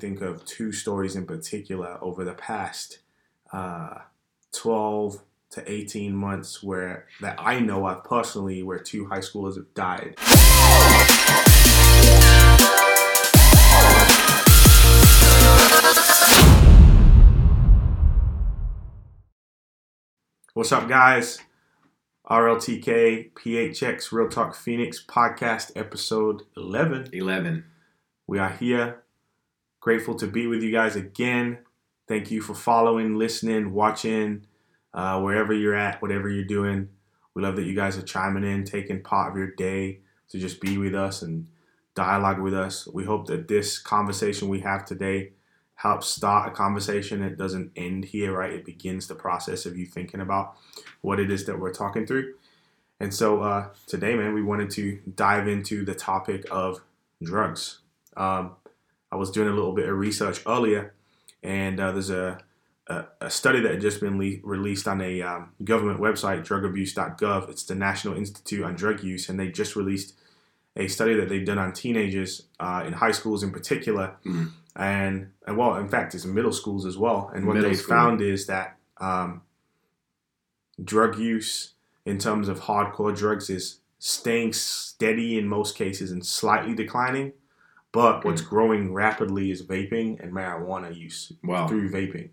think of two stories in particular over the past uh, 12 to 18 months where that I know of personally where two high schoolers have died. What's up, guys? RLTK PHX Real Talk Phoenix podcast episode 11. 11. We are here. Grateful to be with you guys again. Thank you for following, listening, watching, uh, wherever you're at, whatever you're doing. We love that you guys are chiming in, taking part of your day to just be with us and dialogue with us. We hope that this conversation we have today helps start a conversation. It doesn't end here, right? It begins the process of you thinking about what it is that we're talking through. And so uh, today, man, we wanted to dive into the topic of drugs. Um, I was doing a little bit of research earlier, and uh, there's a, a, a, study that had just been le- released on a um, government website, drugabuse.gov. It's the National Institute on Drug Use, and they just released a study that they've done on teenagers uh, in high schools in particular. Mm-hmm and, and well, in fact, it's in middle schools as well. And what middle they school. found is that um, drug use, in terms of hardcore drugs, is staying steady in most cases and slightly declining. But what's growing rapidly is vaping and marijuana use wow. through vaping,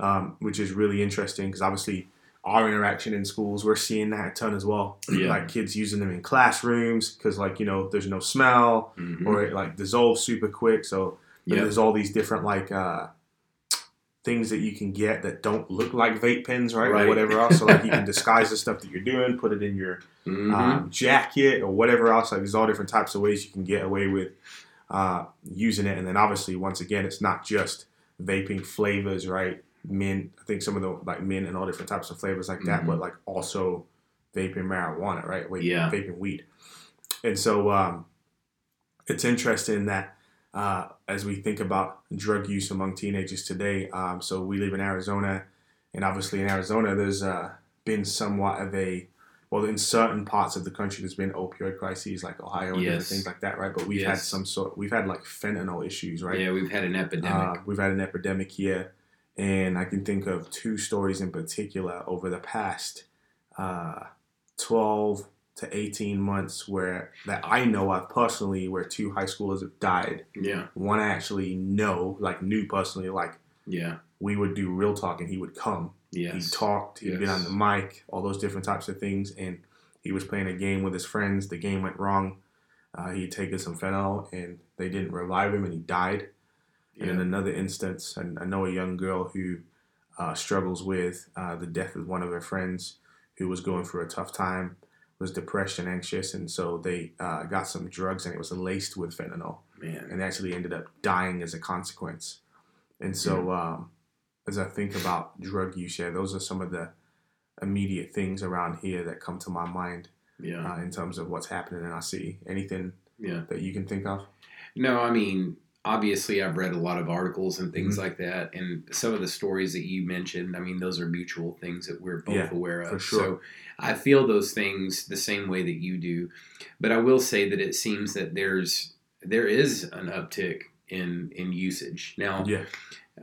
um, which is really interesting because obviously our interaction in schools, we're seeing that a ton as well. Yeah. like kids using them in classrooms because, like, you know, there's no smell mm-hmm. or it like dissolves super quick. So Yep. There's all these different like uh, things that you can get that don't look like vape pens, right? right. Or whatever else. So like you can disguise the stuff that you're doing, put it in your mm-hmm. um, jacket or whatever else. Like there's all different types of ways you can get away with uh, using it. And then obviously, once again, it's not just vaping flavors, right? Mint. I think some of the like mint and all different types of flavors like that, mm-hmm. but like also vaping marijuana, right? Wait, yeah. Vaping weed. And so um, it's interesting that uh, as we think about drug use among teenagers today. Um, so we live in Arizona, and obviously in Arizona, there's uh, been somewhat of a well, in certain parts of the country, there's been opioid crises like Ohio and yes. things like that, right? But we've yes. had some sort, we've had like fentanyl issues, right? Yeah, we've had an epidemic. Uh, we've had an epidemic here, and I can think of two stories in particular over the past uh, 12 to 18 months where that I know of personally where two high schoolers have died. Yeah. One I actually know, like knew personally, like yeah, we would do real talk and he would come. Yes. He talked, he'd yes. on the mic, all those different types of things. And he was playing a game with his friends. The game went wrong. Uh, he'd taken some fentanyl and they didn't revive him and he died. Yeah. And in another instance, I, I know a young girl who uh, struggles with uh, the death of one of her friends who was going through a tough time was depressed and anxious, and so they uh, got some drugs, and it was laced with fentanyl, Man. and actually ended up dying as a consequence. And so, um, as I think about drug use, yeah, those are some of the immediate things around here that come to my mind. Yeah. Uh, in terms of what's happening in our city, anything yeah. that you can think of? No, I mean, obviously I've read a lot of articles and things mm-hmm. like that, and some of the stories that you mentioned. I mean, those are mutual things that we're both yeah, aware of. Sure. So I feel those things the same way that you do, but I will say that it seems that there's there is an uptick in in usage now. Yeah.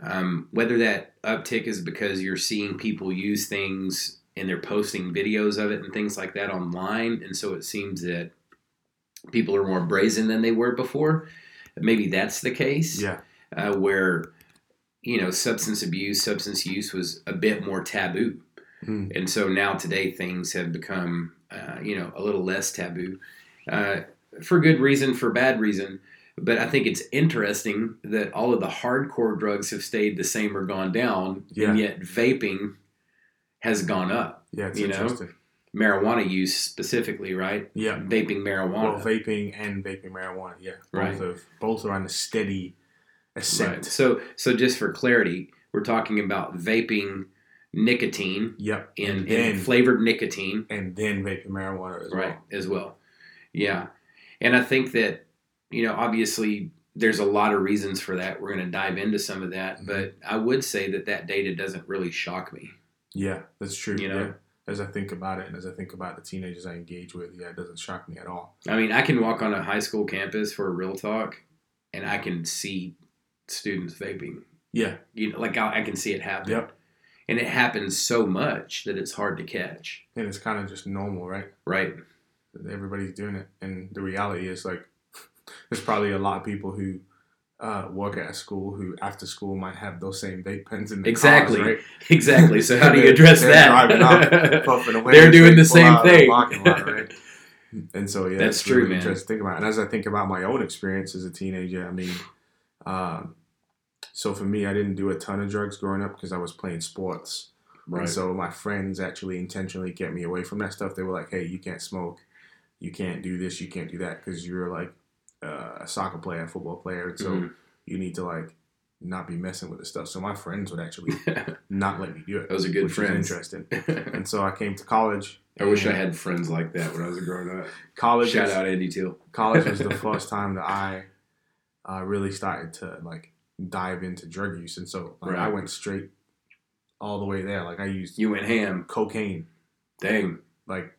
Um, whether that uptick is because you're seeing people use things and they're posting videos of it and things like that online, and so it seems that people are more brazen than they were before maybe that's the case. Yeah. Uh, where you know substance abuse, substance use was a bit more taboo, mm. and so now today things have become uh, you know a little less taboo, uh, for good reason, for bad reason. But I think it's interesting that all of the hardcore drugs have stayed the same or gone down, yeah. and yet vaping has gone up. Yeah, it's you interesting. Know? marijuana use specifically, right? Yeah, vaping marijuana. Well, vaping and vaping marijuana. Yeah, both right. Of, both are on a steady ascent. Right. So, so just for clarity, we're talking about vaping nicotine. Yep. In, and then, in flavored nicotine. And then vaping marijuana as right, well. as well. Yeah, and I think that you know obviously there's a lot of reasons for that. We're going to dive into some of that, mm-hmm. but I would say that that data doesn't really shock me. Yeah, that's true. You know. Yeah as I think about it and as I think about the teenagers I engage with, yeah, it doesn't shock me at all. I mean, I can walk on a high school campus for a real talk and I can see students vaping. Yeah. You know, like I, I can see it happen. Yep. And it happens so much that it's hard to catch. And it's kind of just normal, right? Right. Everybody's doing it, and the reality is like, there's probably a lot of people who uh, work at a school who after school might have those same vape pens in their Exactly. cars, right? Exactly. So how do you address they're that? driving up, puffing away They're doing the same thing. lot, right? And so yeah, That's it's true, really man. interesting to think about. And as I think about my own experience as a teenager, I mean, um, so for me, I didn't do a ton of drugs growing up because I was playing sports. And so my friends actually intentionally kept me away from that stuff. They were like, "Hey, you can't smoke, you can't do this, you can't do that because you're like uh, a soccer player, a football player. So Mhm. you need to like not be messing with this stuff." So my friends would actually not let me do it. Those are good friends. Interesting. And so I came to college. I wish I had friends like that when I was growing up. college. Shout out Andy Teal. college was the first time that I uh, really started to like dive into drug use, and so like, I went straight all the way there. Like I used You went ham. cocaine, Dang. like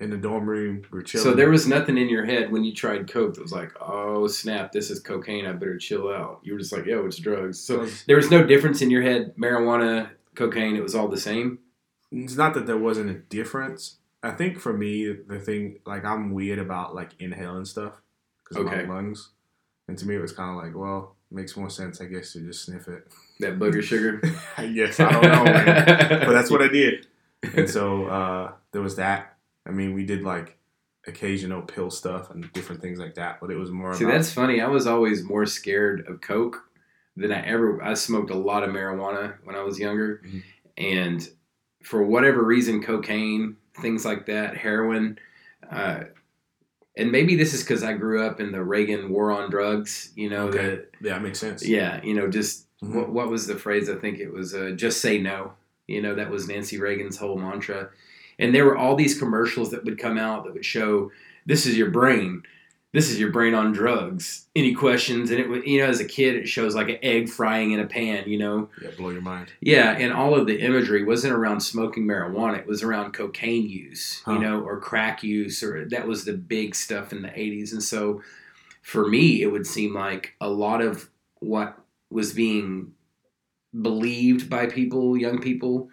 in the dorm room. We were chilling. So there was nothing in your head when you tried coke that was like, oh snap, this is cocaine. I better chill out. You were just like, yo, it's drugs. So there was no difference in your head. Marijuana, cocaine, it was all the same. it's not that there wasn't a difference. I think for me, the thing like I'm weird about like inhaling stuff because Okay. of my lungs, and to me it was kind of like, well, it makes more sense, I guess, to just sniff it. That booger sugar. I guess I don't know, man. but that's what I did. And so uh, there was that. I mean, we did like occasional pill stuff and different things like that, but it was more See, about that's funny. I was always more scared of coke than I ever. I smoked a lot of marijuana when I was younger, Mhm. and for whatever reason, cocaine, things like that, heroin, uh, and maybe this is because I grew up in the Reagan war on drugs. You know, Okay. yeah, it makes sense. yeah, you know, just Mhm. what, what was the phrase? I think it was uh, "just say no." You know, that was Nancy Reagan's whole mantra. And there were all these commercials that would come out that would show, "This is your brain. This is your brain on drugs. Any questions?" And it would, you know, as a kid, it shows like an egg frying in a pan. You know, yeah, blow your mind. yeah, and all of the imagery wasn't around smoking marijuana. It was around cocaine use, Huh. you know, or crack use, or that was the big stuff in the 80s. And so for me, it would seem like a lot of what was being believed by people, young people,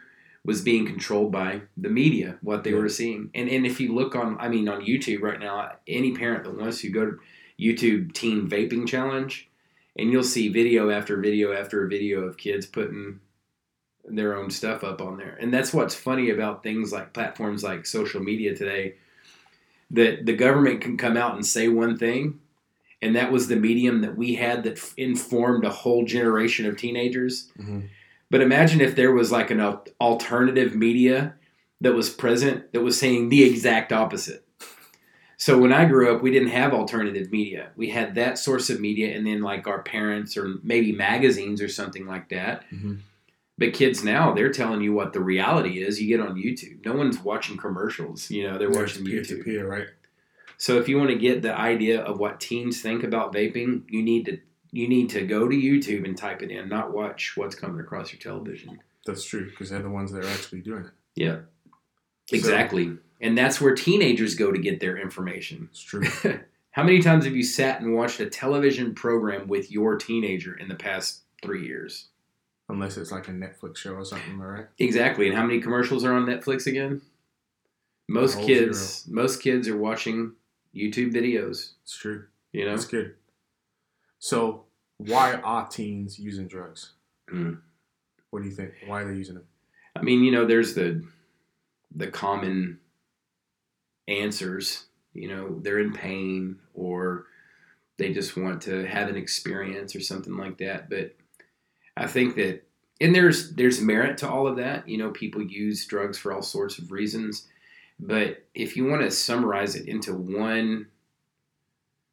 was being controlled by the media, what they Yeah. were seeing. And and if you look on, I mean, on YouTube right now, any parent that wants to go to YouTube Teen Vaping Challenge, and you'll see video after video after video of kids putting their own stuff up on there. And that's what's funny about things like platforms like social media today that the government can come out and say one thing and that was the medium that we had that f- informed a whole generation of teenagers. hmm But imagine if there was like an alternative media that was present that was saying the exact opposite. So when I grew up, we didn't have alternative media. We had that source of media, and then like our parents or maybe magazines or something like that. hmm But kids now, they're telling you what the reality is. You get on YouTube. No one's watching commercials. You know, they're watching peer to YouTube. peer, right? So if you want to get the idea of what teens think about vaping, you need to you need to go to YouTube and type it in, not watch what's coming across your television. That's true because they're the ones that are actually doing it. Yeah. So- Exactly. and that's where teenagers go to get their information. It's true. How many times have you sat and watched a television program with your teenager in the past 3 years? Unless it's like a Netflix show or something, right? Exactly. And how many commercials are on Netflix again? Most kids, most kids are watching YouTube videos. It's true. You know, That's good. So, why are teens using drugs? Mm. What do you think? Why are they using them? I mean, you know, there's the the common answers. You know, they're in pain or they just want to have an experience or something like that. But I think that and there's there's merit to all of that. You know, people use drugs for all sorts of reasons. But if you want to summarize it into one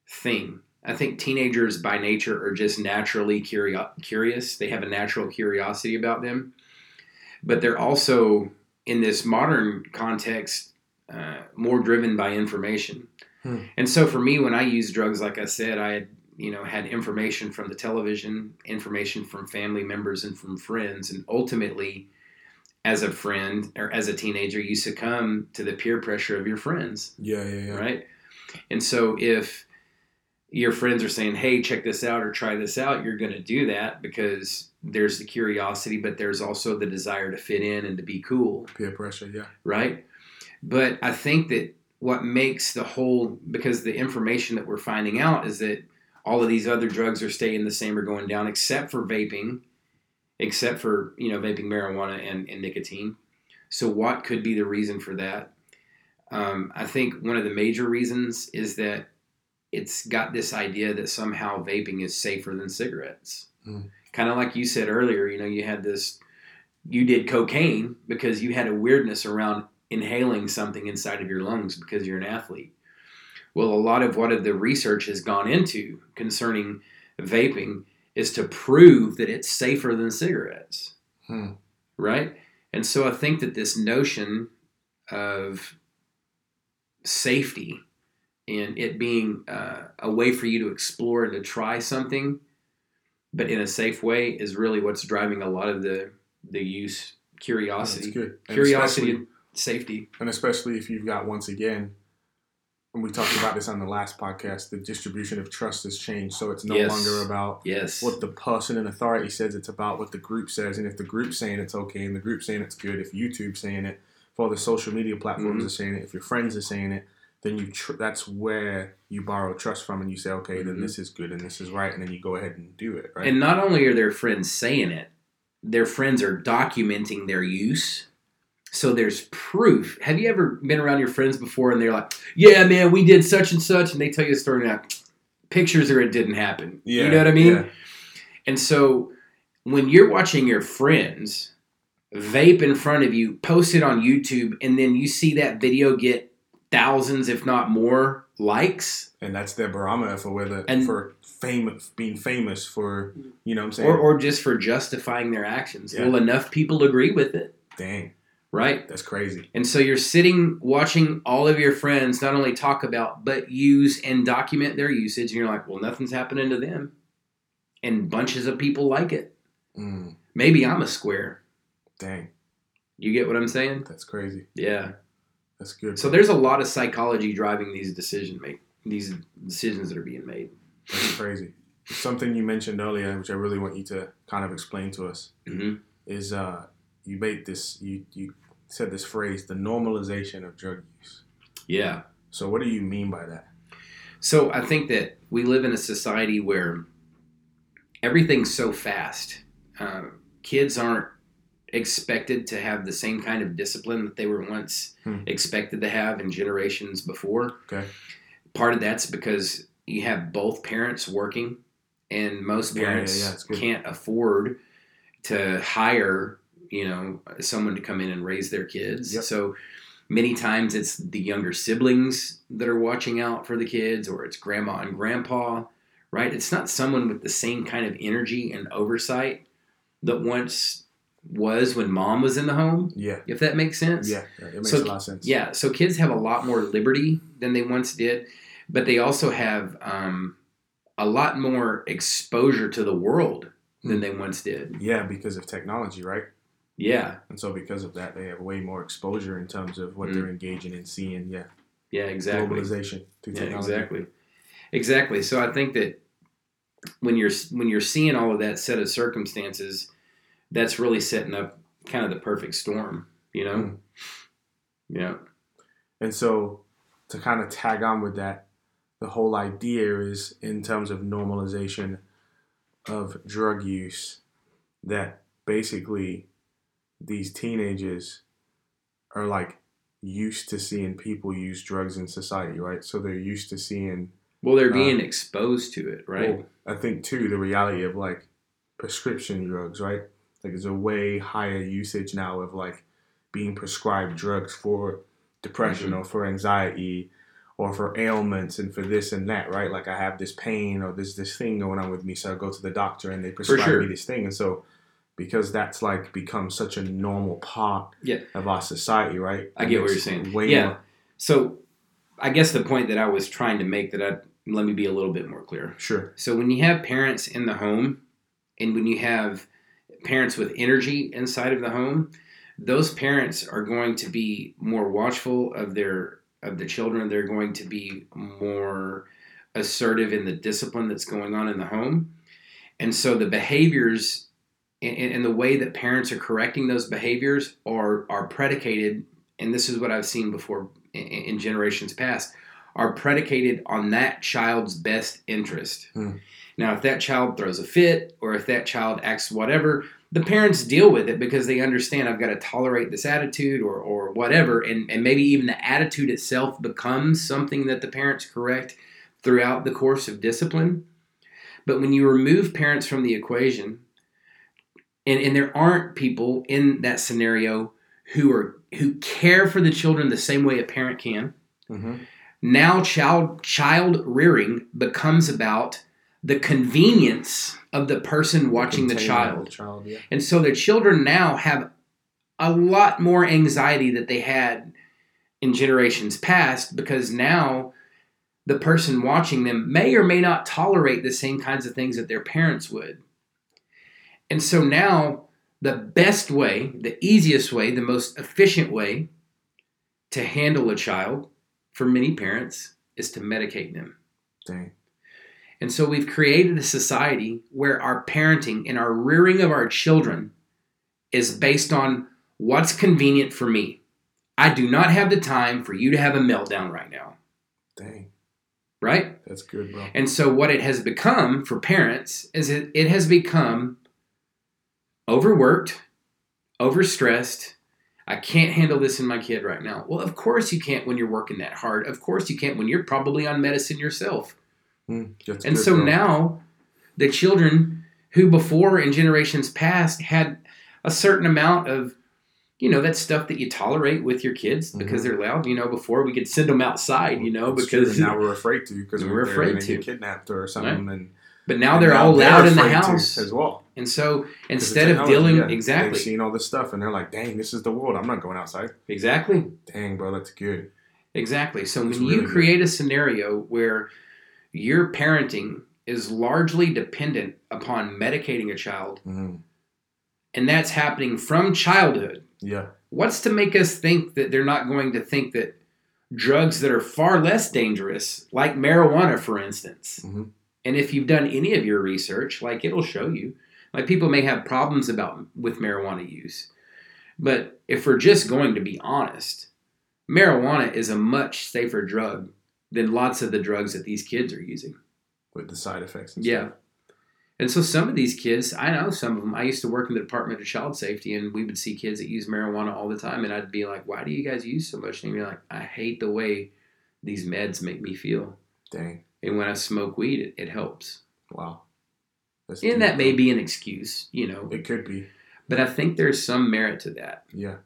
thing, I think teenagers by nature are just naturally curio- curious. They have a natural curiosity about them. But they're also, in this modern context, uh, more driven by information. Hmm. And so for me, when I use drugs, like I said, I had, you know, had information from the television, information from family members and from friends. And ultimately, as a friend or as a teenager, you succumb to the peer pressure of your friends Yeah, yeah, yeah. right? And so if your friends are saying, "Hey, check this out or try this out," you're going to do that because there's the curiosity, but there's also the desire to fit in and to be cool, Peer pressure, yeah. right? But I think that what makes the whole because the information that we're finding out is that all of these other drugs are staying the same or going down, except for vaping, except for you know vaping marijuana and, and nicotine. So what could be the reason for that? Um, I think one of the major reasons is that it's got this idea that somehow vaping is safer than cigarettes. Mm. Kind of like you said earlier, you know, you had this, you did cocaine because you had a weirdness around inhaling something inside of your lungs because you're an athlete. Well, a lot of what the research has gone into concerning vaping is to prove that it's safer than cigarettes, Hmm. right? And so I think that this notion of safety and it being uh, a way for you to explore and to try something, but in a safe way, is really what's driving a lot of the the use curiosity, good. Curiosity, especially- and safety. and especially if you've got once again and we talked about this on the last podcast the distribution of trust has changed so it's no Yes. longer about Yes. what the person in authority says it's about what the group says and if the group's saying it's okay and the group's saying it's good if youtube's saying it if all the social media platforms Mhm. are saying it if your friends are saying it then you tr- that's where you borrow trust from and you say okay then Mhm. this is good and this is right and then you go ahead and do it right And not only are their friends saying it, their friends are documenting their use. So there's proof. Have you ever been around your friends before and they're like, yeah, man, we did such and such, and they tell you a story now, pictures or it didn't happen. yeah you know what I mean? yeah. And so when you're watching your friends vape in front of you, post it on YouTube, and then you see that video get thousands, if not more, likes, and that's their barometer for whether And- for famous being famous for you know what i'm saying or, or just for justifying their actions. Yeah. Well, enough people agree with it, dang right? that's crazy And so you're sitting watching all of your friends not only talk about, but use and document their usage. And you're like, well, nothing's happening to them. And bunches of people like it. mm, Maybe I'm a square. dang You get what I'm saying? that's crazy Yeah. That's good So there's a lot of psychology driving these decision make these decisions that are being made. That's crazy. Something you mentioned earlier, which I really want you to kind of explain to us, hmm is uh, you made this. You you said this phrase, the normalization of drug use. Yeah. So what do you mean by that? So I think that we live in a society where everything's so fast. Uh, kids aren't expected to have the same kind of discipline that they were once Hmm. expected to have in generations before. Okay. Part of that's because you have both parents working, and most Yeah, yeah, parents yeah, can't afford to hire, you know, someone to come in and raise their kids. Yep. So many times it's the younger siblings that are watching out for the kids, or it's grandma and grandpa, right? It's not someone with the same kind of energy and oversight that once was when mom was in the home, Yeah. if that makes sense. Yeah. yeah, It makes So- a lot of sense. Yeah, so kids have a lot more liberty than they once did, but they also have um, a lot more exposure to the world than they once did. Yeah, because of technology, right? Yeah, And so because of that, they have way more exposure in terms of what Mm. they're engaging in, seeing. Yeah. yeah, exactly. Globalization through Yeah, technology. exactly, exactly. So I think that when you're when you're seeing all of that set of circumstances, that's really setting up kind of the perfect storm. You know, Mm. yeah, And so, to kind of tag on with that, the whole idea is in terms of normalization of drug use, that basically these teenagers are like used to seeing people use drugs in society, right? So they're used to seeing, well, they're Uh, being exposed to it, right? well, I think too, the reality of like prescription drugs, right? Like there's a way higher usage now of like being prescribed drugs for depression Mhm. or for anxiety or for ailments and for this and that, right? Like I have this pain or there's this thing going on with me, so I go to the doctor and they prescribe sure. me this thing. And so because that's like become such a normal part Yeah. of our society, right? I It get what you're saying. Yeah. more So, I guess the point that I was trying to make that I let me be a little bit more clear. sure. So, when you have parents in the home, and when you have parents with energy inside of the home, those parents are going to be more watchful of their of the children. They're going to be more assertive in the discipline that's going on in the home. And so the behaviors and, and the way that parents are correcting those behaviors are, are predicated, and this is what I've seen before in, in generations past, are predicated on that child's best interest. Hmm. Now, if that child throws a fit or if that child acts whatever, the parents deal with it because they understand I've got to tolerate this attitude or, or whatever. And, and maybe even the attitude itself becomes something that the parents correct throughout the course of discipline. But when you remove parents from the equation, and, and there aren't people in that scenario who are who care for the children the same way a parent can, Mm-hmm. now child child rearing becomes about the convenience of the person watching the child. child, yeah. And so the children now have a lot more anxiety that they had in generations past because now the person watching them may or may not tolerate the same kinds of things that their parents would. And so now the best way, the easiest way, the most efficient way to handle a child for many parents is to medicate them. Dang. And so we've created a society where our parenting and our rearing of our children is based on what's convenient for me. I do not have the time for you to have a meltdown right now, Dang. right? That's good, bro. And so what it has become for parents is it, it has become overworked, overstressed. I can't handle this in my kid right now. Well, of course you can't when you're working that hard. Of course you can't when you're probably on medicine yourself. Mm, that's And good, so now the children who before in generations past had a certain amount of you know that stuff that you tolerate with your kids because they're loud you know before we could send them outside you know because now we're afraid to because We're afraid to get kidnapped or something. And but now they're all loud in the house as well. and so instead of dealing yeah, exactly they've seen all this stuff and they're like, "Dang, this is the world. I'm not going outside." exactly Dang, bro, that's good. Exactly. So when really you good. create a scenario where your parenting is largely dependent upon medicating a child, hmm and that's happening from childhood, Yeah, what's to make us think that they're not going to think that drugs that are far less dangerous, like marijuana, for instance, Mhm. and if you've done any of your research, like it'll show you, like people may have problems about with marijuana use, but if we're just going to be honest, marijuana is a much safer drug than lots of the drugs that these kids are using. with the side effects. And Yeah. stuff. And so some of these kids, I know some of them. I used to work in the Department of Child Safety, and we would see kids that use marijuana all the time, and I'd be like, "Why do you guys use so much?" And you're like, "I hate the way these meds make me feel, Dang. and when I smoke weed, it, it helps." Wow. That's And that may be an excuse, you know, It could be. but I think there's some merit to that. Yeah.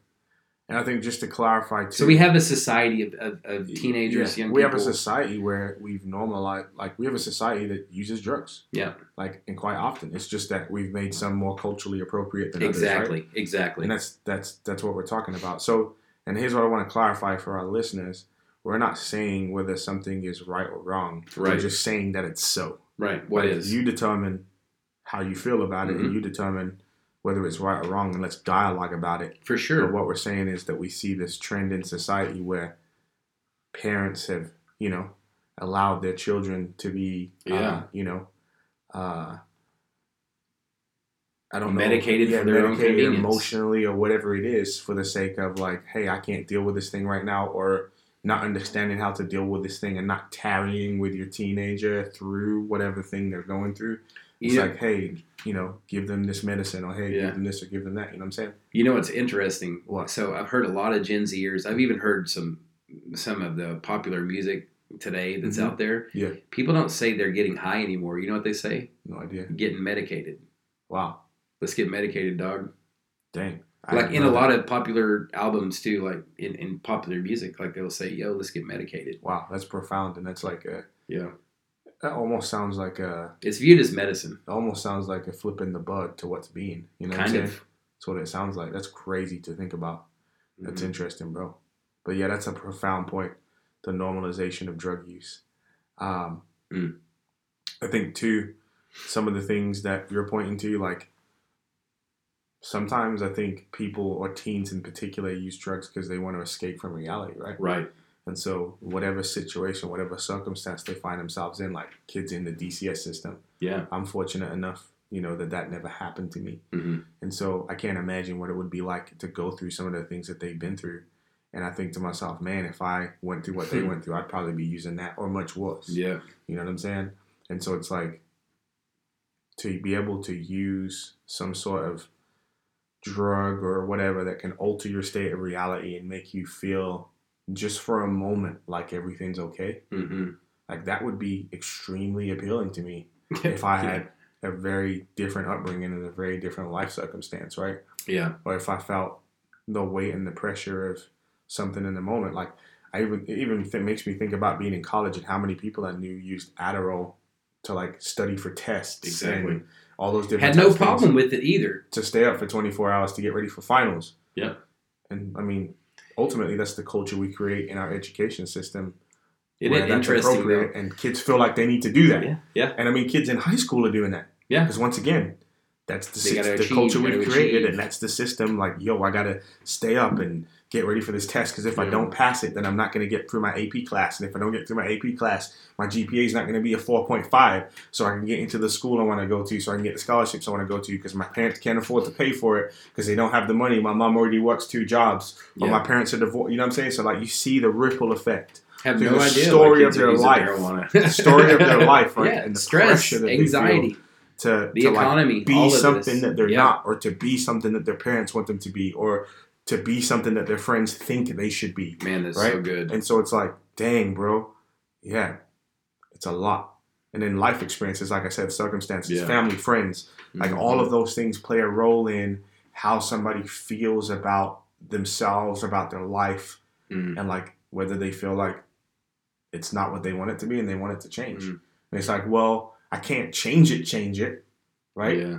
And I think just to clarify too. So we have a society of, of, of teenagers, Yeah, young we people. have a society where we've normalized like we have a society that uses drugs yeah, like and quite often it's just that we've made some more culturally appropriate than others, right? exactly, exactly. and that's that's that's what we're talking about so and here's what i want to clarify for our listeners we're not saying whether something is right or wrong Right. we're just saying that it's so right. What Like, is? you determine how you feel about it Mhm. and you determine whether it's right or wrong and let's dialogue about it For but sure. what we're saying is that we see this trend in society where parents have, you know, allowed their children to be, uh, Yeah. you know, uh, I don't know, Medicated yeah, for their own medicated convenience. emotionally or whatever it is for the sake of like, hey, I can't deal with this thing right now, or not understanding how to deal with this thing and not tarrying with your teenager through whatever thing they're going through. It's You know, like, hey, you know, give them this medicine, or hey, Yeah. give them this, or give them that. You know what I'm saying? you know what's interesting? What? So I've heard a lot of Gen Zers. I've even heard some some of the popular music today that's Mhm. out there. Yeah. People don't say they're getting high anymore. You know what they say? No idea. Getting medicated. Wow. Let's get medicated, dog. Dang. like in a lot of popular albums too, like in, in popular music, like they'll say, "Yo, let's get medicated." Wow, that's profound, and that's like a. Yeah, That almost sounds like a. it's viewed as medicine, It almost sounds like a flip in the bud to what's being. You know, what I'm kind saying? of. That's what it sounds like. That's crazy to think about. That's Mhm. interesting, bro. But yeah, that's a profound point. The normalization of drug use. Um, Mm. I think too, some of the things that you're pointing to, like sometimes I think people or teens in particular use drugs because they want to escape from reality, right? Right. And so, whatever situation, whatever circumstance they find themselves in, like kids in the DCS system, Yeah. I'm fortunate enough, you know, that that never happened to me. hmm And so, I can't imagine what it would be like to go through some of the things that they've been through. And I think to myself, man, if I went through what they went through, I'd probably be using that or much worse. Yeah. You know what I'm saying? And so it's like to be able to use some sort of drug or whatever that can alter your state of reality and make you feel just for a moment like everything's okay. hmm Like that would be extremely appealing to me if I had a very different upbringing and a very different life circumstance, right? Yeah. or if I felt the weight and the pressure of something in the moment. Like I even it even th- makes me think about being in college and how many people I knew used Adderall to like study for tests Exactly. and all those different Had no types of things problem with it either. to stay up for 24 hours to get ready for finals. Yeah. And I mean, ultimately, that's the culture we create in our education system. It where is that's interesting though. appropriate, and kids feel like they need to do that. Yeah. Yeah. And I mean, kids in high school are doing that. Yeah. Because once again, that's the, They the achieve, culture we've created, achieve. and that's the system. Like, yo, I gotta stay up and get ready for this test because if I don't pass it, then I'm not gonna get through my AP class, and if I don't get through my AP class, my GPA is not gonna be a 4.5, so I can get into the school I want to go to, so I can get the scholarships I want to go to because my parents can't afford to pay for it because they don't have the money. My mom already works two jobs, or Yeah. my parents are divorced. You know what I'm saying? So like, you see the ripple effect Have no the idea. story of their life. the story of their life, right? Yeah. And the Stress, anxiety, to, the to economy, all be something that they're Yeah. not, or to be something that their parents want them to be, or to be something that their friends think they should be. Man, that's so good. And so it's like, dang, bro, yeah, it's a lot. And then life experiences, like I said, circumstances, Yeah. family, friends, like Mhm. all of those things play a role in how somebody feels about themselves, about their life, Mhm. and like whether they feel like it's not what they want it to be and they want it to change. Mhm. And it's like, well, I can't change it, change it, right? Yeah.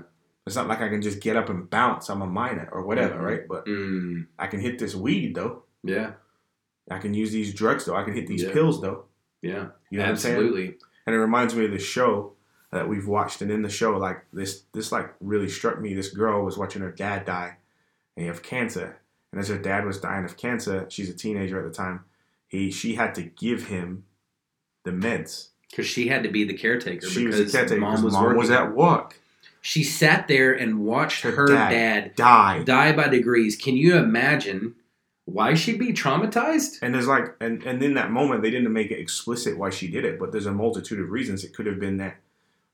It's not like I can just get up and bounce. I'm a minor or whatever, Mhm. right? But Mm. I can hit this weed though. Yeah. I can use these drugs though. I can hit these Yeah. pills though. Yeah. You know what I'm saying? Absolutely. And it reminds me of this show that we've watched. And in the show, like this, this like really struck me. This girl was watching her dad die, and he have cancer. And as her dad was dying of cancer, she's a teenager at the time. He, she had to give him the meds. Because she had to be the caretaker She was because a caretaker. mom was mom was at work. She sat there and watched Her her, dad dad, Died. die by degrees. Can you imagine why she'd be traumatized? And there's like, and, and in that moment, they didn't make it explicit why she did it, but there's a multitude of reasons. It could have been that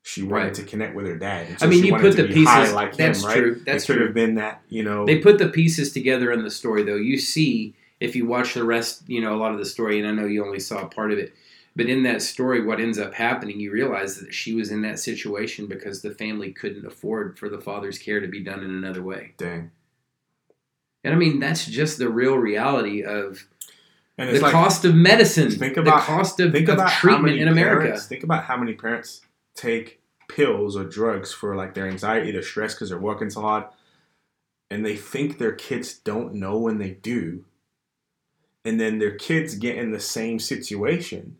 she wanted Right. to connect with her dad. and I mean, you put the pieces. like that's him, right? true. That's it could true. have been that, you know. They put the pieces together in the story, though. You see, if you watch the rest, you know, a lot of the story, and I know you only saw part of it, but in that story, what ends up happening, you realize that she was in that situation because the family couldn't afford for the father's care to be done in another way. Dang. And I mean, that's just the real reality of And the like, cost of medicine, think about- the cost of, think about treatment in America. Parents, think about how many parents take pills or drugs for like their anxiety, their stress because they're working so hard, and they think their kids don't know when they do, and then their kids get in the same situation,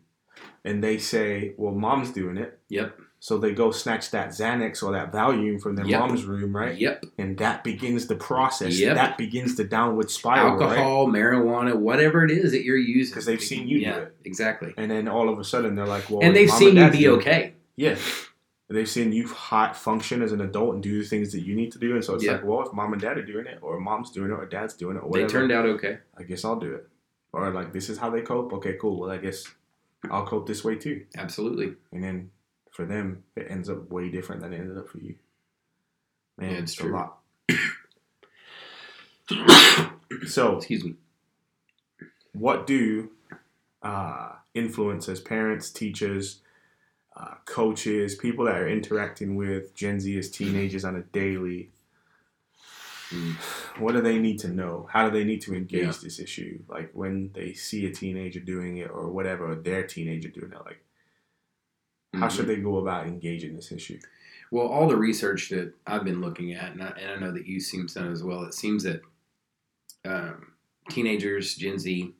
and they say, "Well, mom's doing it." Yep. So they go snatch that Xanax or that Valium from their Yep. mom's room, right? Yep. And that begins the process. Yep. That begins the downward spiral, right? Alcohol, marijuana, whatever it is that you're using, because they've seen you do it. exactly. And then all of a sudden they're like, "Well," and they've seen you be okay. Yeah. They've seen you hot function as an adult and do the things that you need to do. And so it's Yeah. like, well, if mom and dad are doing it, or mom's doing it, or dad's doing it, or They turned out okay. I guess I'll do it. Or like, this is how they cope. Okay, cool. Well, I guess I'll cope this way too. Absolutely. And then for them, it ends up way different than it ended up for you. Man, Yeah, it's true. a lot. so, Excuse me. what do uh, influencers, parents, teachers, uh, coaches, people that are interacting with Gen Z as teenagers on a daily. What do they need to know? How do they need to engage Yeah. this issue? Like when they see a teenager doing it or whatever, or their teenager doing it, like how Mhm. should they go about engaging this issue? Well, all the research that I've been looking at, and I, and I know that you seem done as well, it seems that um, teenagers, Gen Z,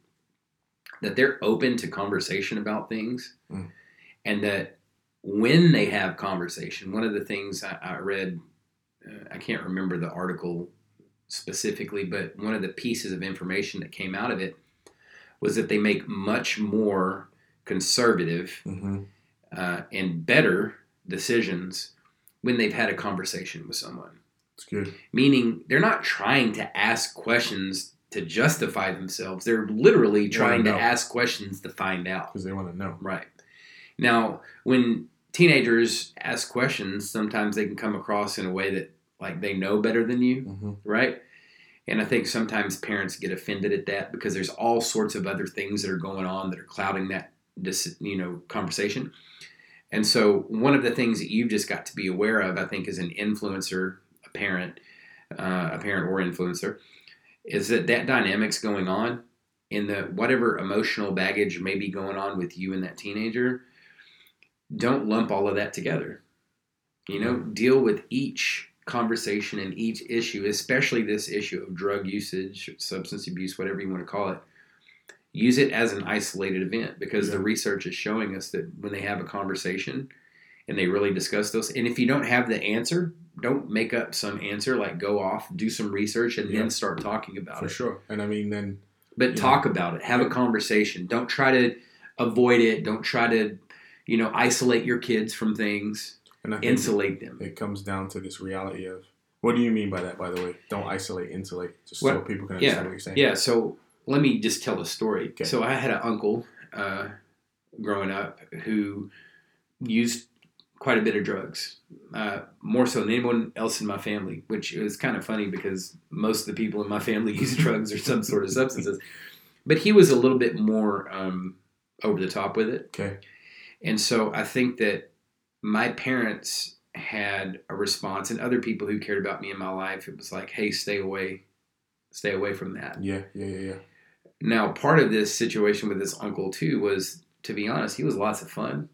that they're open to conversation about things, Mm. and that when they have conversation, one of the things I, I read, uh, I can't remember the article specifically, but one of the pieces of information that came out of it was that they make much more conservative Mm-hmm. uh, and better decisions when they've had a conversation with someone. It's good. Meaning they're not trying to ask questions to justify themselves. They're literally trying to ask questions to find out. Because they want to know. Right. Now, when teenagers ask questions, sometimes they can come across in a way that like they know better than you, Mm-hmm. right? And I think sometimes parents get offended at that because there's all sorts of other things that are going on that are clouding that you know conversation. And so one of the things that you've just got to be aware of, I think, as an influencer, a parent, uh, a parent or influencer, is that that dynamic's going on in the whatever emotional baggage may be going on with you and that teenager. Don't lump all of that together. You know, deal with each conversation and each issue, especially this issue of drug usage, substance abuse, whatever you want to call it. Use it as an isolated event because the research is showing us that when they have a conversation and they really discuss those, and if you don't have the answer, don't make up some answer, like go off, do some research, and Yeah. then start talking about For it. sure. And I mean, then But Yeah. talk about it. Have a conversation. Don't try to avoid it. Don't try to, you know, isolate your kids from things. And Insulate them. it comes down to this reality of what do you mean by that? By the way, don't isolate, insulate, just so people can yeah, understand what you're saying. Yeah. So let me just tell a story. Okay. So I had an uncle uh, growing up who used quite a bit of drugs, uh, more so than anyone else in my family. Which is kind of funny because most of the people in my family use drugs or some sort of substances. But he was a little bit more um, over the top with it. Okay. And so I think that my parents had a response, and other people who cared about me in my life, it was like, hey, stay away, stay away from that. Yeah. Yeah. Yeah. Yeah. Now, part of this situation with this uncle too was, to be honest, he was lots of fun,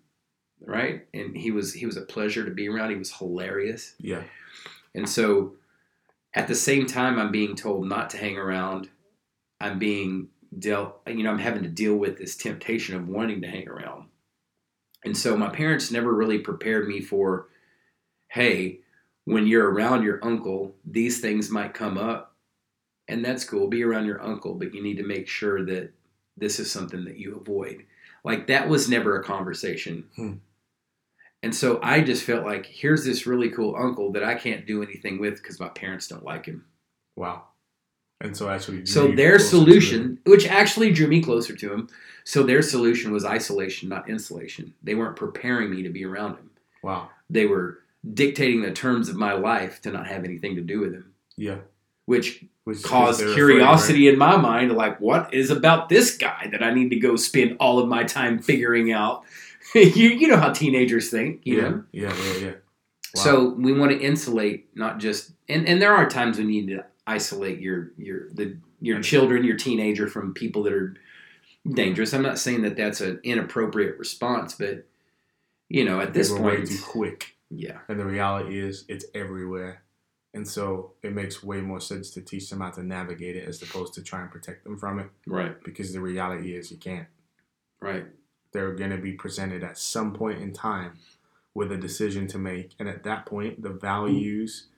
right? And he was he was a pleasure to be around. He was hilarious, Yeah. and so at the same time, I'm being told not to hang around. I'm being dealt, you know, I'm having to deal with this temptation of wanting to hang around. And so my parents never really prepared me for, hey, when you're around your uncle, these things might come up. And that's cool. Be around your uncle, but you need to make sure that this is something that you avoid. Like that was never a conversation. Hmm. And so I just felt like here's this really cool uncle that I can't do anything with because my parents don't like him. Wow. And so actually, So their solution, which actually drew me closer to him, so their solution was isolation, not insulation. They weren't preparing me to be around him. Wow. They were dictating the terms of my life to not have anything to do with him, Yeah. which Which caused they're afraid, curiosity in my mind like what is about this guy that I need to go spend all of my time figuring out. you you know how teenagers think, you yeah. know. Yeah. Yeah. Yeah. Wow. So we want to insulate, not just and, and there are times when you need to isolate your your the your children, your teenager from people that are dangerous. I'm not saying that that's an inappropriate response, but you know, at They this were way point, too quick. yeah, And the reality is, it's everywhere. And so it makes way more sense to teach them how to navigate it as opposed to try and protect them from it. right, Because the reality is, you can't. right, They're going to be presented at some point in time with a decision to make. And at that point, the hmm. values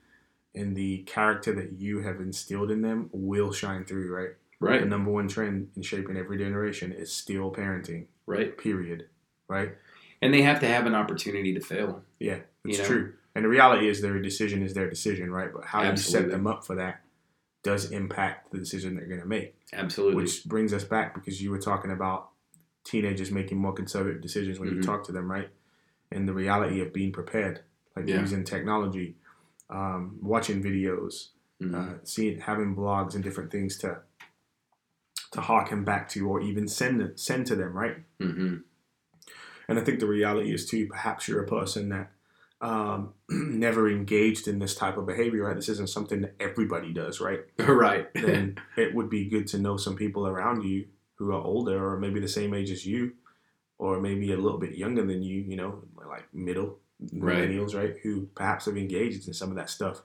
and the character that you have instilled in them will shine through, right? Right. The number one trend in shaping every generation is still parenting, right. period. Right? And they have to have an opportunity to fail. Yeah, it's You know? true. And the reality is their decision is their decision, right? But how you set them up for that does impact the decision they're going to make. Absolutely. Which brings us back because you were talking about teenagers making more conservative decisions when you Mhm. talk to them, right? And the reality of being prepared, like Yeah. using technology, um, watching videos, Mhm. uh, seeing, having blogs and different things to to harken back to, or even send send to them, right? Mhm. And I think the reality is too, perhaps you're a person that um, never engaged in this type of behavior, right? This isn't something that everybody does, right? right. Then it would be good to know some people around you who are older or maybe the same age as you, or maybe a little bit younger than you, you know, like middle Right. millennials, right? Who perhaps have engaged in some of that stuff,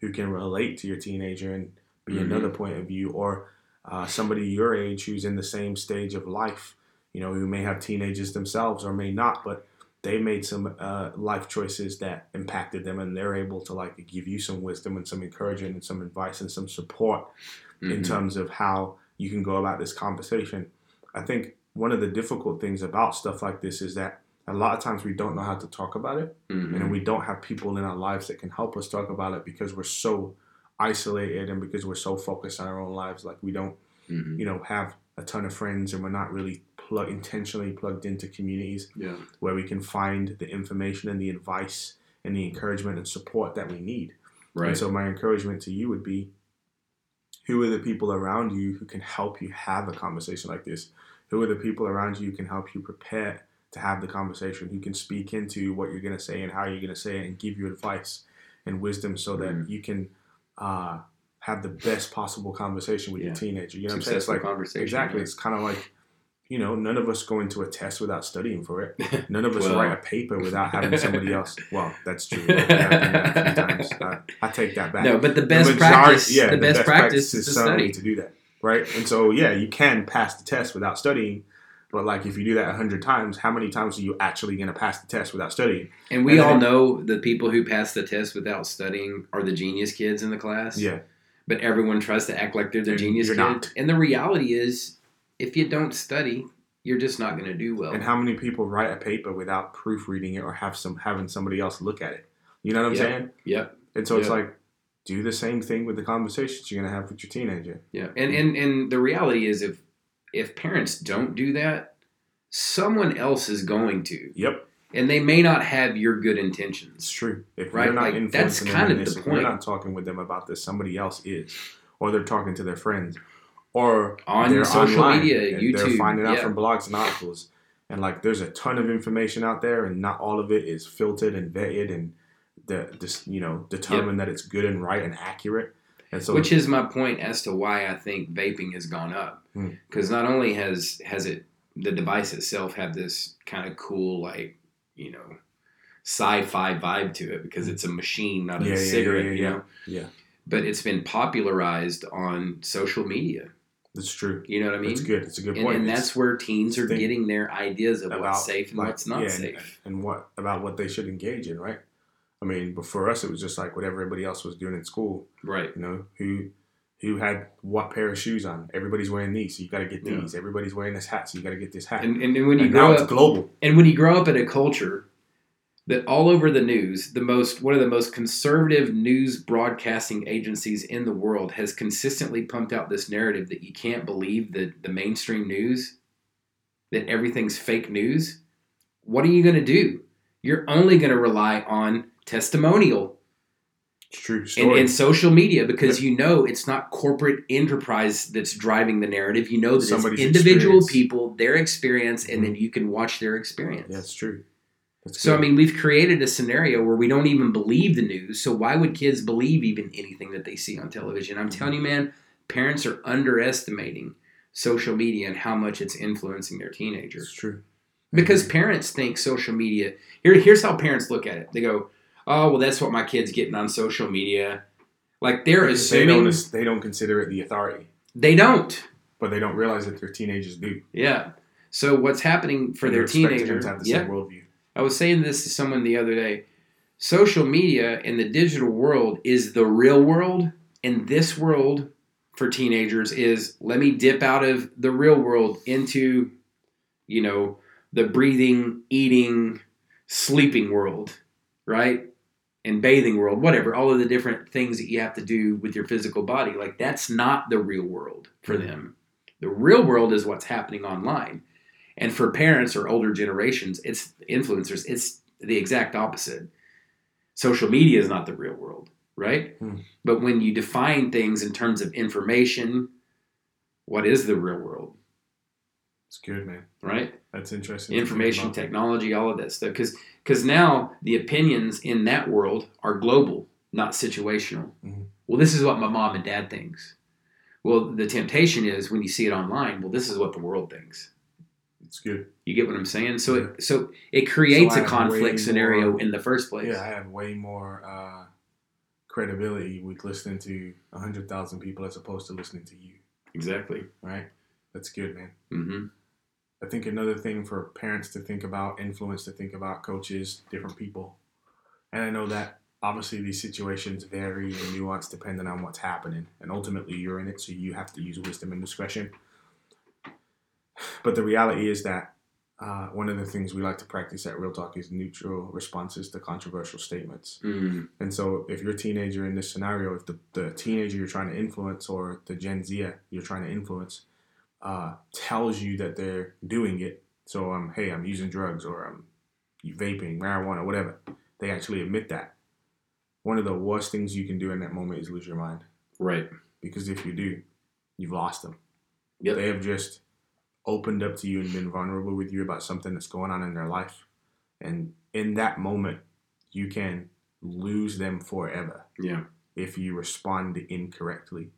who can relate to your teenager and be Mhm. another point of view, or uh, somebody your age who's in the same stage of life, you know, who may have teenagers themselves or may not, but they made some uh, life choices that impacted them, and they're able to like give you some wisdom and some encouragement and some advice and some support in Mhm. terms of how you can go about this conversation. I think one of the difficult things about stuff like this is that a lot of times we don't know how to talk about it, Mhm. and we don't have people in our lives that can help us talk about it because we're so isolated and because we're so focused on our own lives. Like we don't, Mhm. you know, have a ton of friends, and we're not really plug intentionally plugged into communities Yeah. where we can find the information and the advice and the encouragement and support that we need. Right. And so my encouragement to you would be who are the people around you who can help you have a conversation like this? Who are the people around you who can help you prepare to have the conversation, who can speak into what you're going to say and how you're going to say it and give you advice and wisdom so that Mhm. you can uh, have the best possible conversation with Yeah. your teenager. You know what I'm saying? It's Successful like, conversation. exactly. yeah. It's kind of like, you know, none of us go into a test without studying for it. None of us Well. write a paper without having somebody else. Well, that's true. I've that a few times. I, I take that back. No, but the best majority- practice, yeah, the, best, practice is to study. to do that, right? And so, yeah, you can pass the test without studying, but like if you do that a hundred times, how many times are you actually going to pass the test without studying? And we And all then- know the people who pass the test without studying are the genius kids in the class. Yeah, But everyone tries to act like they're the And genius kid. not. And the reality is, if you don't study, you're just not going to do well. and how many people write a paper without proofreading it or have some having somebody else look at it? You know what I'm Yeah. saying? Yep. And so it's like, do the same thing with the conversations you're going to have with your teenager. Yeah. And, and and the reality is, if if parents don't do that, someone else is going to, Yep, and they may not have your good intentions. it's true. If Right, you're not like, that's kind of this, the if you're not talking with them about this, somebody else is, or they're talking to their friends, or On social online media, YouTube, They're finding out yeah. from blogs and articles. And like there's a ton of information out there and not all of it is filtered and vetted and the just you know, determined that it's good and right and accurate. And so which is my point as to why I think vaping has gone up. Hmm. Because not only has has it the device itself had this kind of cool like you know sci-fi vibe to it because it's a machine, not a Yeah, yeah, yeah, cigarette. yeah, you know, Yeah. But it's been popularized on social media. That's true. You know what I mean? It's good. It's a good And, point. and It's that's where teens are getting their ideas of about, what's safe and like, what's not yeah, safe. And, and what about what they should engage in, right? I mean, but for us it was just like what everybody else was doing in school. Right. You know, who who had what pair of shoes on? Everybody's wearing these, so you got to get Yeah. these. Everybody's wearing this hat, so you got to get this hat. And, and, and when you And grow now it's up, global. and when you grow up in a culture that all over the news, the most one of the most conservative news broadcasting agencies in the world has consistently pumped out this narrative that you can't believe the, the mainstream news, that everything's fake news. What are you going to do? You're only going to rely on testimonial It's true and, story. and social media because you know it's not corporate enterprise that's driving the narrative. You know that Somebody's it's individual experience. people, their experience, and Mhm. then you can watch their experience. That's true. That's So I mean, we've created a scenario where we don't even believe the news. So why would kids believe even anything that they see on television? I'm telling you, man, parents are underestimating social media and how much it's influencing their teenagers. it's true. Because parents think social media. Here, here's how parents look at it. They go, "Oh, well, that's what my kid's getting on social media." Like they're they assuming don't they don't consider it the authority, they don't. but they don't realize that their teenagers do. Yeah. So what's happening for And their they're expecting them teenager? to have the Yeah. same worldview. I was saying this to someone the other day. Social media and the digital world is the real world, and this world for teenagers is let me dip out of the real world into, you know, the breathing, eating, sleeping world, right? And bathing world, whatever, all of the different things that you have to do with your physical body. Like that's not the real world for them. The real world is what's happening online. And for parents or older generations, it's influencers, it's the exact opposite. Social media is not the real world, right? Hmm. But when you define things in terms of information, what is the real world, It's good, man. right? That's interesting. Information, technology, all of that stuff. Because because now the opinions in that world are global, not situational. Mhm. Well, this is what my mom and dad thinks. Well, the temptation is when you see it online. Well, this is what the world thinks. It's good. You get what I'm saying? So Yeah. it so it creates So a conflict scenario more- in the first place. Yeah, I have way more uh, credibility with listening to hundred thousand people as opposed to listening to you. Exactly. Right? That's good, man. hmm I think another thing for parents to think about, influence to think about, coaches, different people. And I know that obviously these situations vary and nuance depending on what's happening. And ultimately you're in it, so you have to use wisdom and discretion. But the reality is that uh, one of the things we like to practice at Real Talk is neutral responses to controversial statements. Mm, And so, if you're a teenager in this scenario, if the, the teenager you're trying to influence or the Gen Z you're trying to influence uh, tells you that they're doing it, so um, hey, I'm using drugs or I'm vaping, marijuana, whatever, they actually admit that. One of the worst things you can do in that moment is lose your mind. right. Because if you do, you've lost them. Yep. They have just opened up to you and been vulnerable with you about something that's going on in their life. And in that moment, you can lose them forever Yeah. if you respond incorrectly.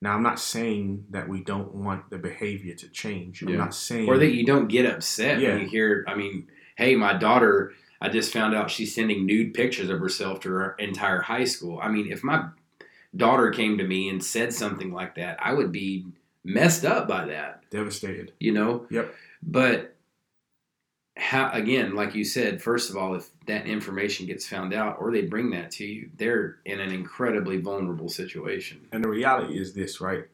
Now, I'm not saying that we don't want the behavior to change. I'm Yeah. not saying Or that you don't get upset Yeah. when you hear. I mean, hey, my daughter. I just found out she's sending nude pictures of herself to her entire high school. I mean, if my daughter came to me and said something like that, I would be messed up by that. devastated. You know. Yep. But how again, like you said, first of all, if that information gets found out or they bring that to you, they're in an incredibly vulnerable situation. And the reality is this, right?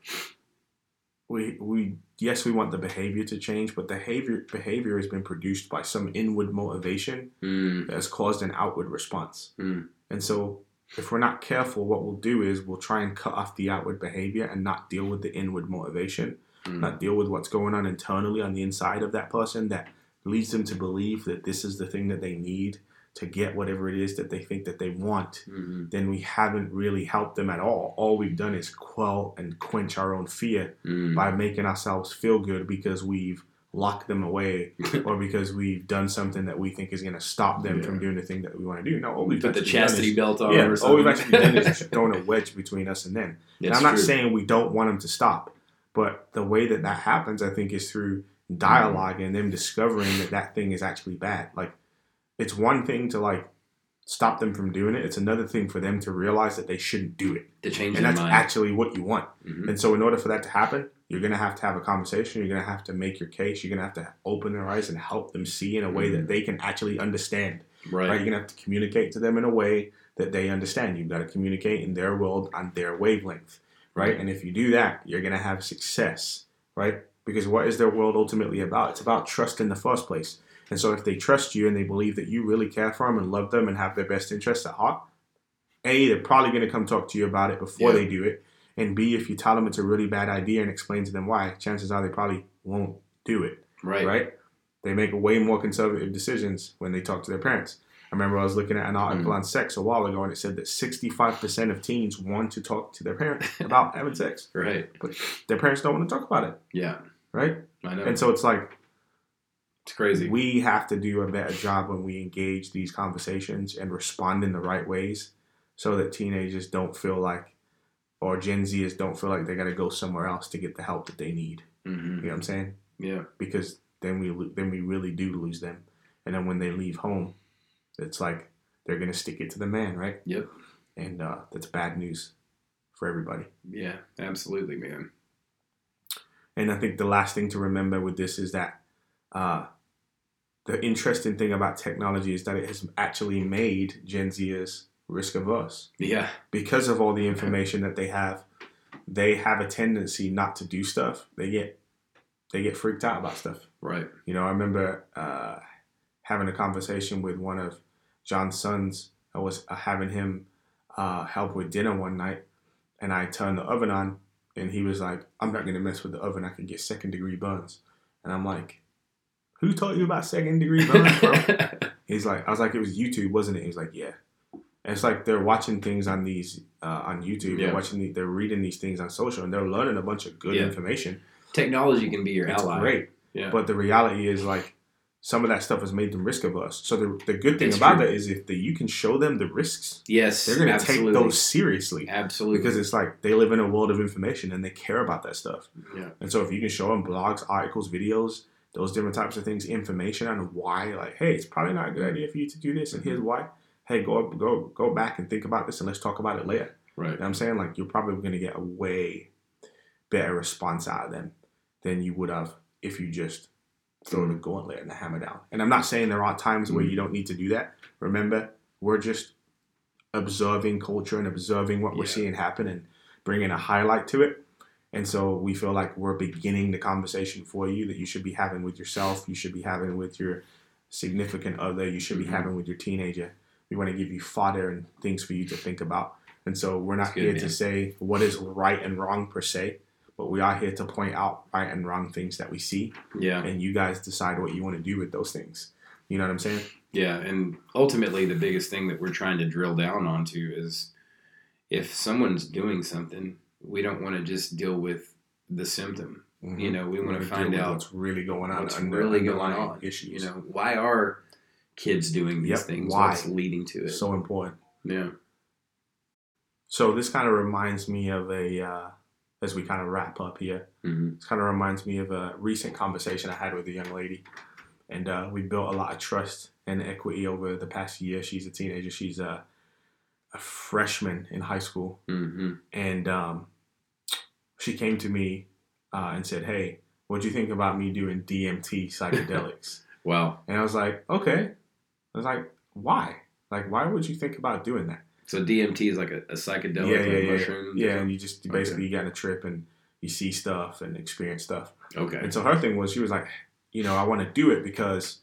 We we yes, we want the behavior to change, but the behavior behavior has been produced by some inward motivation Mm, that has caused an outward response. Mm. And so if we're not careful, what we'll do is we'll try and cut off the outward behavior and not deal with the inward motivation, Mm. not deal with what's going on internally on the inside of that person that leads them to believe that this is the thing that they need to get whatever it is that they think that they want mhm, then we haven't really helped them at all. All we've done is quell and quench our own fear mm. by making ourselves feel good because we've locked them away or because we've done something that we think is going to stop them Yeah. from doing the thing that we want to do. No, all we've Put the chastity is, belt on. yeah, or all we've actually done is thrown a wedge between us and them. And I'm not true. saying we don't want them to stop, but the way that that happens, I think, is through dialogue and them discovering that that thing is actually bad. Like, it's one thing to like stop them from doing it. It's another thing for them to realize that they shouldn't do it, to change and that's mind. actually what you want. Mhm. And so, in order for that to happen, you're gonna have to have a conversation. You're gonna have to make your case. You're gonna have to open their eyes and help them see in a way that they can actually understand right. Right. You're gonna have to communicate to them in a way that they understand. You've got to communicate in their world on their wavelength, right? And if you do that, you're gonna have success, right? Because what is their world ultimately about? It's about trust in the first place. And so, if they trust you and they believe that you really care for them and love them and have their best interests at heart, a they're probably gonna come talk to you about it before Yeah. they do it. And B, if you tell them it's a really bad idea and explain to them why, chances are they probably won't do it Right. right? They make way more conservative decisions when they talk to their parents. I remember I was looking at an article Mm. on sex a while ago, and it said that 65% of teens want to talk to their parents about having sex. Right. But their parents don't want to talk about it, Yeah. Right? I know. And so it's like it's crazy. we have to do a better job when we engage these conversations and respond in the right ways so that teenagers don't feel like, or Gen Zers don't feel like they got to go somewhere else to get the help that they need. hmm You know what I'm saying? Yeah. because then we then we really do lose them, and then when they leave home, it's like they're gonna stick it to the man, right? Yep. And uh, that's bad news for everybody. Yeah. Absolutely, man. And I think the last thing to remember with this is that uh, the interesting thing about technology is that it has actually made Gen Zers risk averse Yeah. because of all the information that they have. They have a tendency not to do stuff. They get they get freaked out about stuff. Right. You know, I remember uh, having a conversation with one of John's sons. I was uh, having him uh, help with dinner one night, and I turned the oven on, and he was like, "I'm not gonna mess with the oven. I can get second degree burns." And I'm like, "Who taught you about second degree burns, bro?" He's like, "I was like, it was YouTube, wasn't it?" He was like, "Yeah." And it's like they're watching things on these uh, on YouTube. Yeah. They're watching, the, they're reading these things on social, and they're learning a bunch of good Yeah. information. Technology can be your It's ally. great. Yeah. But the reality is like some of that stuff has made them risk averse. So the, the good thing It's about true. that is if the, you can show them the risks, yes. they're going to take those seriously Absolutely. because it's like they live in a world of information and they care about that stuff. yeah. And so if you can show them blogs, articles, videos, those different types of things, information on why, like, hey, it's probably not a good idea for you to do this, and here's Mm-hmm. why. Hey, go go go back and think about this, and let's talk about it later. Right. You know what I'm saying? Like, you're probably going to get a way better response out of them than you would have if you just throw the gauntlet and the hammer down. And I'm not saying there are times where you don't need to do that. Remember, we're just observing culture and observing what we're Yeah. seeing happen and bringing a highlight to it. And so we feel like we're beginning the conversation for you that you should be having with yourself, you should be having with your significant other, you should be Mhm. having with your teenager. We want to give you fodder and things for you to think about. And so we're not good, here man. to say what is right and wrong per se, but we are here to point out right and wrong things that we see, Yeah. and you guys decide what you want to do with those things. You know what I'm saying? Yeah, and ultimately, the biggest thing that we're trying to drill down onto is if someone's doing something, we don't want to just deal with the symptom. You know, we want Wanna find out what's really going on. what's under- really going on. Issues. You know, why are kids doing these Yep, things? why? What's leading to it? so important. yeah. So this kind of reminds me of a, uh, as we kind of wrap up here, hmm this kind of reminds me of a recent conversation I had with a young lady. And uh, we built a lot of trust and equity over the past year. She's a teenager. She's a, a freshman in high school. hmm And um, she came to me uh, and said, Hey, what do you think about me doing DMT psychedelics? Wow. and I was like, Okay. I was like, Why? Like, why would you think about doing that? So DMT is like a, a psychedelic yeah, yeah, yeah, mushroom. yeah. And you just you Okay. basically get on a trip and you see stuff and experience stuff. Okay. And so her thing was, she was like, you know, I want to do it because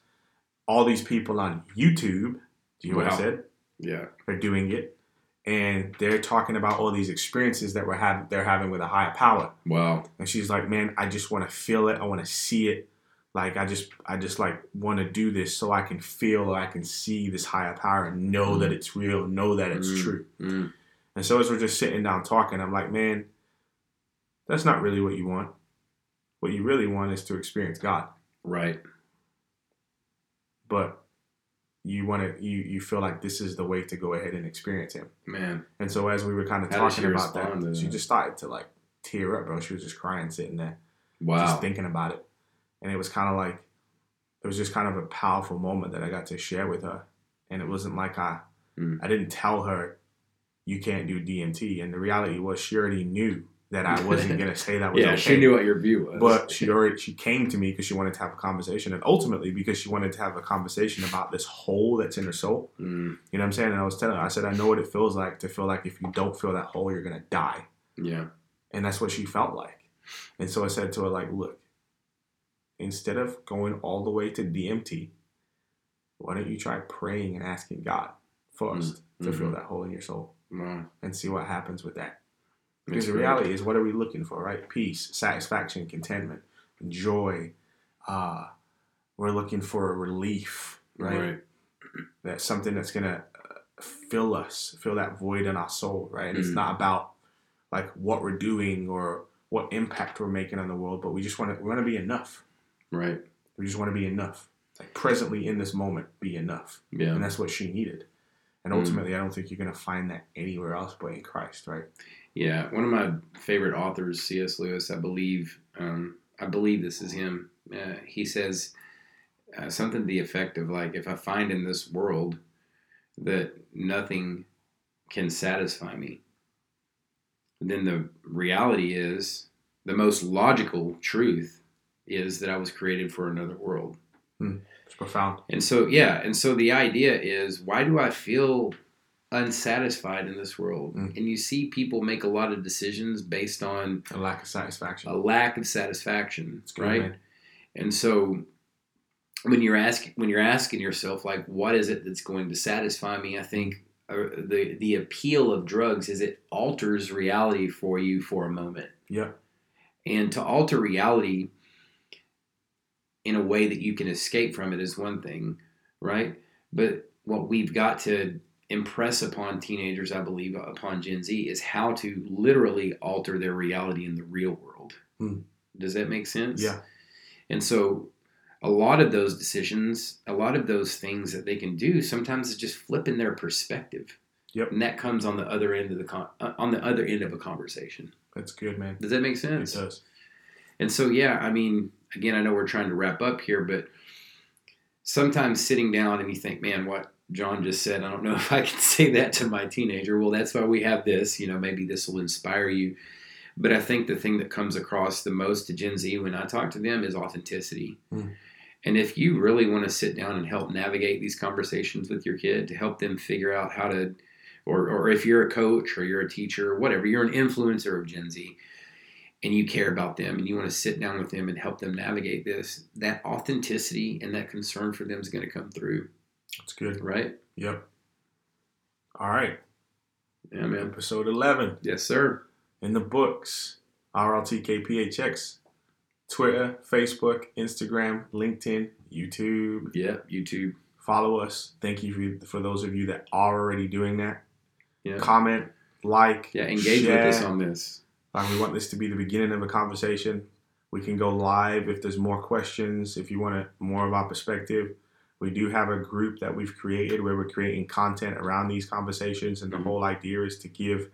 all these people on YouTube, do you know what I said? Yeah. Are doing it, and they're talking about all these experiences that we're have they're having with a higher power. Wow. And she's like, man, I just want to feel it. I want to see it. Like I just, I just like want to do this so I can feel, or I can see this higher power and know that it's real, know that it's Mm. true. Mm. And so as we're just sitting down talking, I'm like, man, that's not really what you want. What you really want is to experience God. Right. but you want to you you feel like this is the way to go ahead and experience him Man. and so as we were kind of How talking about that, she just started to like tear up bro she was just crying sitting there Wow. just thinking about it and it was kind of like it was just kind of a powerful moment that i got to share with her and it wasn't like i Mm. i didn't tell her you can't do dmt and the reality was she already knew that i wasn't going to say that was yeah, okay she knew what your view was. but she already she came to me because she wanted to have a conversation and ultimately because she wanted to have a conversation about this hole that's in her soul Mm. you know what i'm saying and i was telling her i said i know what it feels like to feel like if you don't fill that hole you're gonna die Yeah. and that's what she felt like and so i said to her like look instead of going all the way to dmt why don't you try praying and asking god 1st to fill Mhm. that hole in your soul Wow. and see what happens with that That's because the great. reality is, what are we looking for, right? Peace, satisfaction, contentment, joy. Uh, we're looking for a relief, right? Right. That's something that's gonna uh, fill us, fill that void in our soul, right? And it's Mm. not about like what we're doing or what impact we're making on the world, but we just want to we want to be enough. Right. We just want to be enough. Like presently in this moment, be enough, Yeah. and that's what she needed. And Mm. ultimately, I don't think you're gonna find that anywhere else but in Christ, right? Yeah. One of my favorite authors, C.S. Lewis, I believe, um, I believe this is him. Uh, he says uh, something to the effect of like, if I find in this world that nothing can satisfy me, then the reality is the most logical truth is that I was created for another world. It's profound. And so, yeah, and so the idea is why do I feel unsatisfied in this world? Mm. And you see people make a lot of decisions based on A lack of satisfaction. a lack of satisfaction, It's good, right? man. And so when you're asking when you're asking yourself like what is it that's going to satisfy me, I think uh, the the appeal of drugs is it alters reality for you for a moment. Yeah. And to alter reality in a way that you can escape from it is one thing, right? But what we've got to impress upon teenagers, I believe, upon Gen Z, is how to literally alter their reality in the real world. Hmm. Does that make sense? Yeah. And so a lot of those decisions, a lot of those things that they can do, sometimes it's just flipping their perspective. Yep. And that comes on the other end of the con- uh, on the other end of a conversation. That's good, man. Does that make sense? It does. And so, yeah, I mean, again, I know we're trying to wrap up here, but sometimes sitting down and you think, man, what John just said, I don't know if I can say that to my teenager. Well, that's why we have this. You know, maybe this will inspire you. But I think the thing that comes across the most to Gen Z when I talk to them is authenticity. Mm. And if you really want to sit down and help navigate these conversations with your kid to help them figure out how to, or, or if you're a coach or you're a teacher or whatever, you're an influencer of Gen Z, and you care about them and you want to sit down with them and help them navigate this, that authenticity and that concern for them is going to come through. That's good. Right? Yep. All right. Yeah, man. Episode 11 Yes, sir. in the books. RLTKPHX. Twitter, Facebook, Instagram, LinkedIn, YouTube. Yeah, YouTube. Follow us. Thank you for, for those of you that are already doing that. Yeah. Comment, like, Yeah, engage share. with us on this. We want this to be the beginning of a conversation. We can go live if there's more questions, if you want more of our perspective. We do have a group that we've created where we're creating content around these conversations, and the Mhm. whole idea is to give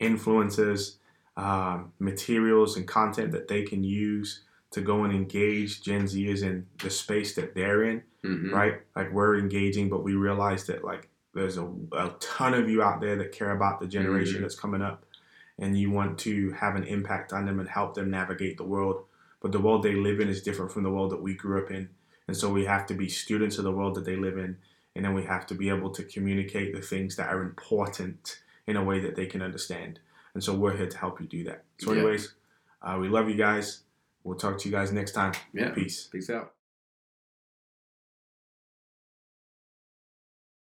influencers um, materials and content that they can use to go and engage Gen Zers in the space that they're in Mhm. right? Like we're engaging, but we realize that like there's a, a ton of you out there that care about the generation Mhm. that's coming up, and you want to have an impact on them and help them navigate the world. But the world they live in is different from the world that we grew up in, and so we have to be students of the world that they live in, and then we have to be able to communicate the things that are important in a way that they can understand. And so we're here to help you do that. So, Yeah. anyways, uh, we love you guys. We'll talk to you guys next time. Yeah. Peace. Peace out.